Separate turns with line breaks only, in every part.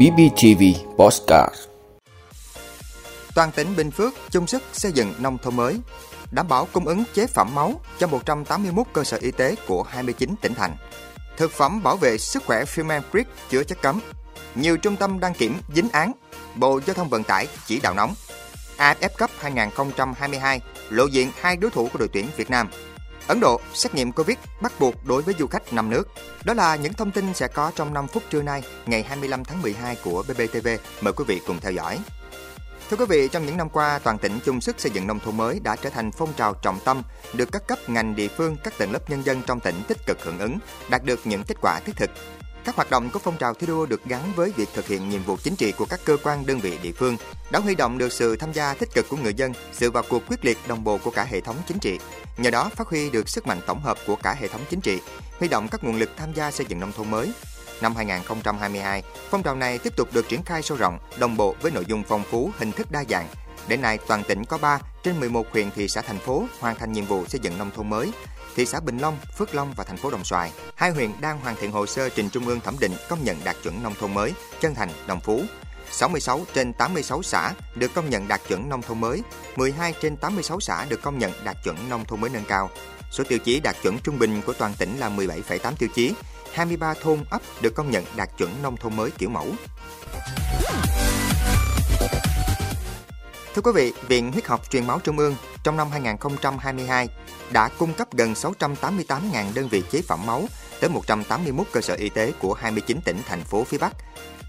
BBTV Postcard
Toàn tỉnh Bình Phước chung sức xây dựng nông thôn mới, đảm bảo cung ứng chế phẩm máu cho 181 cơ sở y tế của 29 tỉnh thành. Thực phẩm bảo vệ sức khỏe Firman Creek chứa chất cấm. Nhiều trung tâm đăng kiểm dính án. Bộ Giao thông Vận tải chỉ đạo nóng. AFF Cup 2022 lộ diện hai đối thủ của đội tuyển Việt Nam. Ấn Độ xét nghiệm Covid bắt buộc đối với du khách năm nước. Đó là những thông tin sẽ có trong 5 phút trưa nay, ngày 25 tháng 12 của BBTV. Mời quý vị cùng theo dõi. Thưa quý vị, trong những năm qua, toàn tỉnh chung sức xây dựng nông thôn mới đã trở thành phong trào trọng tâm, được các cấp ngành địa phương, các tầng lớp nhân dân trong tỉnh tích cực hưởng ứng, đạt được những kết quả thiết thực. Các hoạt động của phong trào thi đua được gắn với việc thực hiện nhiệm vụ chính trị của các cơ quan đơn vị địa phương, đã huy động được sự tham gia tích cực của người dân, sự vào cuộc quyết liệt đồng bộ của cả hệ thống chính trị. Nhờ đó phát huy được sức mạnh tổng hợp của cả hệ thống chính trị, huy động các nguồn lực tham gia xây dựng nông thôn mới, Năm 2022, phong trào này tiếp tục được triển khai sâu rộng, đồng bộ với nội dung phong phú, hình thức đa dạng. Đến nay, toàn tỉnh có 3 trên 11 huyện thị xã thành phố hoàn thành nhiệm vụ xây dựng nông thôn mới. Thị xã Bình Long, Phước Long và thành phố Đồng Xoài, hai huyện đang hoàn thiện hồ sơ trình Trung ương thẩm định công nhận đạt chuẩn nông thôn mới, Chân Thành, Đồng Phú. 66 trên 86 xã được công nhận đạt chuẩn nông thôn mới, 12 trên 86 xã được công nhận đạt chuẩn nông thôn mới nâng cao. Số tiêu chí đạt chuẩn trung bình của toàn tỉnh là 17,8 tiêu chí, 23 thôn ấp được công nhận đạt chuẩn nông thôn mới kiểu mẫu. Thưa quý vị, Viện Huyết học Truyền máu Trung ương trong năm 2022 đã cung cấp gần 688.000 đơn vị chế phẩm máu tới 181 cơ sở y tế của 29 tỉnh, thành phố phía Bắc.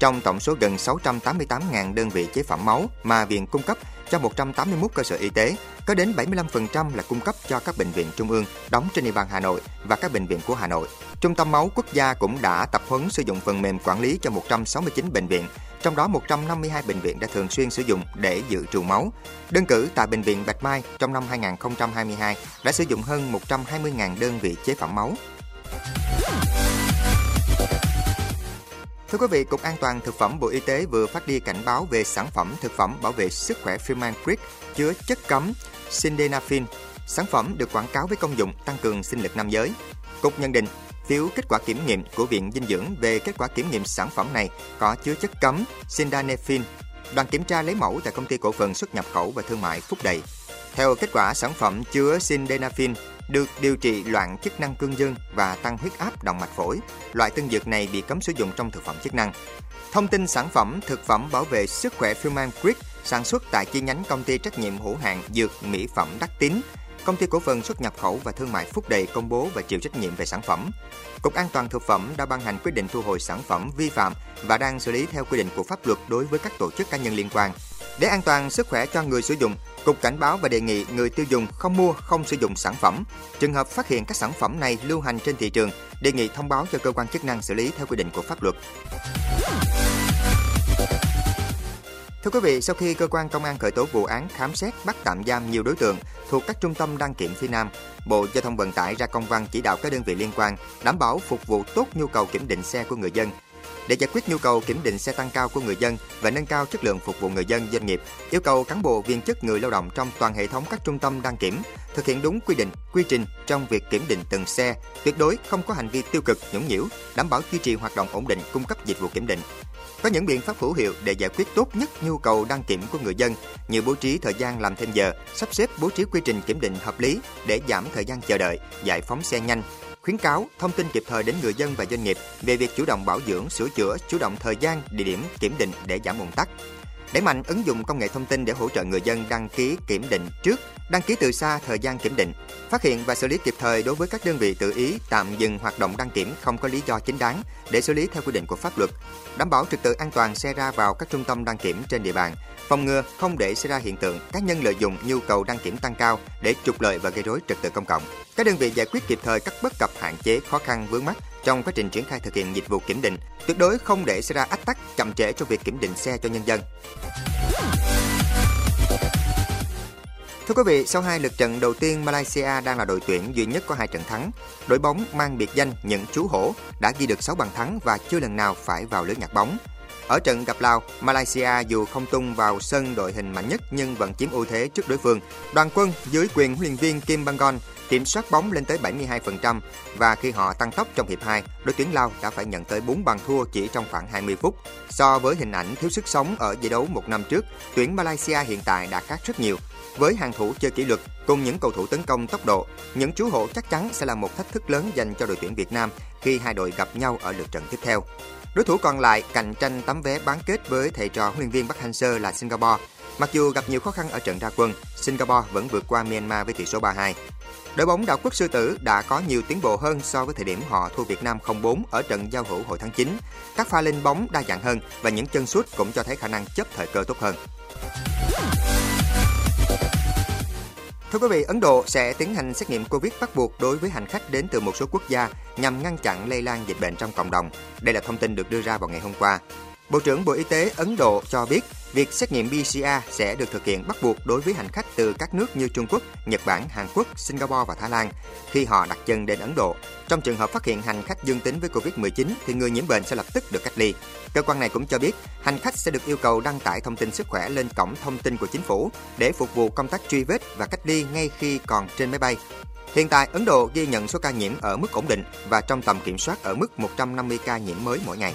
Trong tổng số gần 688.000 đơn vị chế phẩm máu mà Viện cung cấp cho 181 cơ sở y tế, có đến 75% là cung cấp cho các bệnh viện trung ương đóng trên địa bàn Hà Nội và các bệnh viện của Hà Nội. Trung tâm máu quốc gia cũng đã tập huấn sử dụng phần mềm quản lý cho 169 bệnh viện, trong đó 152 bệnh viện đã thường xuyên sử dụng để dự trù máu. Đơn cử tại bệnh viện Bạch Mai trong năm 2022 đã sử dụng hơn 120.000 đơn vị chế phẩm máu. Thưa quý vị, Cục An toàn Thực phẩm Bộ Y tế vừa phát đi cảnh báo về sản phẩm thực phẩm bảo vệ sức khỏe Freeman Creek chứa chất cấm Sildenafil. Sản phẩm được quảng cáo với công dụng tăng cường sinh lực nam giới. Cục nhận định, phiếu kết quả kiểm nghiệm của Viện Dinh dưỡng về kết quả kiểm nghiệm sản phẩm này có chứa chất cấm Sildenafil. Đoàn kiểm tra lấy mẫu tại công ty cổ phần xuất nhập khẩu và thương mại Phúc Đầy. Theo kết quả sản phẩm chứa Sildenafil được điều trị loạn chức năng cương dương và tăng huyết áp động mạch phổi. Loại tân dược này bị cấm sử dụng trong thực phẩm chức năng. Thông tin sản phẩm, thực phẩm bảo vệ sức khỏe Firman Creek sản xuất tại chi nhánh công ty trách nhiệm hữu hạn dược mỹ phẩm Đắc Tín Công ty cổ phần xuất nhập khẩu và thương mại Phúc Đầy công bố và chịu trách nhiệm về sản phẩm. Cục An toàn thực phẩm đã ban hành quyết định thu hồi sản phẩm vi phạm và đang xử lý theo quy định của pháp luật đối với các tổ chức cá nhân liên quan. Để an toàn sức khỏe cho người sử dụng, Cục cảnh báo và đề nghị người tiêu dùng không mua, không sử dụng sản phẩm. Trường hợp phát hiện các sản phẩm này lưu hành trên thị trường, đề nghị thông báo cho cơ quan chức năng xử lý theo quy định của pháp luật. Thưa quý vị, sau khi cơ quan công an khởi tố vụ án khám xét bắt tạm giam nhiều đối tượng thuộc các trung tâm đăng kiểm phía Nam, Bộ Giao thông Vận tải ra công văn chỉ đạo các đơn vị liên quan đảm bảo phục vụ tốt nhu cầu kiểm định xe của người dân, để giải quyết nhu cầu kiểm định xe tăng cao của người dân và nâng cao chất lượng phục vụ người dân doanh nghiệp, yêu cầu cán bộ viên chức người lao động trong toàn hệ thống các trung tâm đăng kiểm thực hiện đúng quy định, quy trình trong việc kiểm định từng xe, tuyệt đối không có hành vi tiêu cực, nhũng nhiễu, đảm bảo duy trì hoạt động ổn định cung cấp dịch vụ kiểm định. Có những biện pháp hữu hiệu để giải quyết tốt nhất nhu cầu đăng kiểm của người dân như bố trí thời gian làm thêm giờ, sắp xếp bố trí quy trình kiểm định hợp lý để giảm thời gian chờ đợi, giải phóng xe nhanh, khuyến cáo, thông tin kịp thời đến người dân và doanh nghiệp về việc chủ động bảo dưỡng, sửa chữa, chủ động thời gian, địa điểm kiểm định để giảm ùn tắc. Đẩy mạnh ứng dụng công nghệ thông tin để hỗ trợ người dân đăng ký kiểm định trước, đăng ký từ xa thời gian kiểm định, phát hiện và xử lý kịp thời đối với các đơn vị tự ý tạm dừng hoạt động đăng kiểm không có lý do chính đáng để xử lý theo quy định của pháp luật, đảm bảo trật tự an toàn xe ra vào các trung tâm đăng kiểm trên địa bàn, phòng ngừa không để xảy ra hiện tượng cá nhân lợi dụng nhu cầu đăng kiểm tăng cao để trục lợi và gây rối trật tự công cộng. Các đơn vị giải quyết kịp thời các bất cập hạn chế khó khăn vướng mắt trong quá trình triển khai thực hiện dịch vụ kiểm định, tuyệt đối không để xảy ra ách tắc chậm trễ trong việc kiểm định xe cho nhân dân. Thưa quý vị, sau hai lượt trận đầu tiên, Malaysia đang là đội tuyển duy nhất có hai trận thắng. Đội bóng mang biệt danh những chú hổ đã ghi được 6 bàn thắng và chưa lần nào phải vào lưới nhặt bóng. Ở trận gặp Lào, Malaysia dù không tung vào sân đội hình mạnh nhất nhưng vẫn chiếm ưu thế trước đối phương. Đoàn quân dưới quyền huấn luyện viên Kim Bangon kiểm soát bóng lên tới 72% và khi họ tăng tốc trong hiệp 2, đội tuyển Lào đã phải nhận tới 4 bàn thua chỉ trong khoảng 20 phút. So với hình ảnh thiếu sức sống ở giải đấu một năm trước, tuyển Malaysia hiện tại đã khác rất nhiều. Với hàng thủ chơi kỷ luật cùng những cầu thủ tấn công tốc độ, những chú hổ chắc chắn sẽ là một thách thức lớn dành cho đội tuyển Việt Nam khi hai đội gặp nhau ở lượt trận tiếp theo. Đối thủ còn lại cạnh tranh tấm vé bán kết với thầy trò huấn luyện viên Park Hang-seo là Singapore. Mặc dù gặp nhiều khó khăn ở trận ra quân, Singapore vẫn vượt qua Myanmar với tỷ số 3-2. Đội bóng đảo quốc sư tử đã có nhiều tiến bộ hơn so với thời điểm họ thua Việt Nam 0-4 ở trận giao hữu hồi tháng 9. Các pha lên bóng đa dạng hơn và những chân sút cũng cho thấy khả năng chấp thời cơ tốt hơn. Thưa quý vị, Ấn Độ sẽ tiến hành xét nghiệm Covid bắt buộc đối với hành khách đến từ một số quốc gia nhằm ngăn chặn lây lan dịch bệnh trong cộng đồng. Đây là thông tin được đưa ra vào ngày hôm qua. Bộ trưởng Bộ Y tế Ấn Độ cho biết việc xét nghiệm PCR sẽ được thực hiện bắt buộc đối với hành khách từ các nước như Trung Quốc, Nhật Bản, Hàn Quốc, Singapore và Thái Lan khi họ đặt chân đến Ấn Độ. Trong trường hợp phát hiện hành khách dương tính với Covid-19 thì người nhiễm bệnh sẽ lập tức được cách ly. Cơ quan này cũng cho biết hành khách sẽ được yêu cầu đăng tải thông tin sức khỏe lên cổng thông tin của chính phủ để phục vụ công tác truy vết và cách ly ngay khi còn trên máy bay. Hiện tại, Ấn Độ ghi nhận số ca nhiễm ở mức ổn định và trong tầm kiểm soát ở mức 150 ca nhiễm mới mỗi ngày.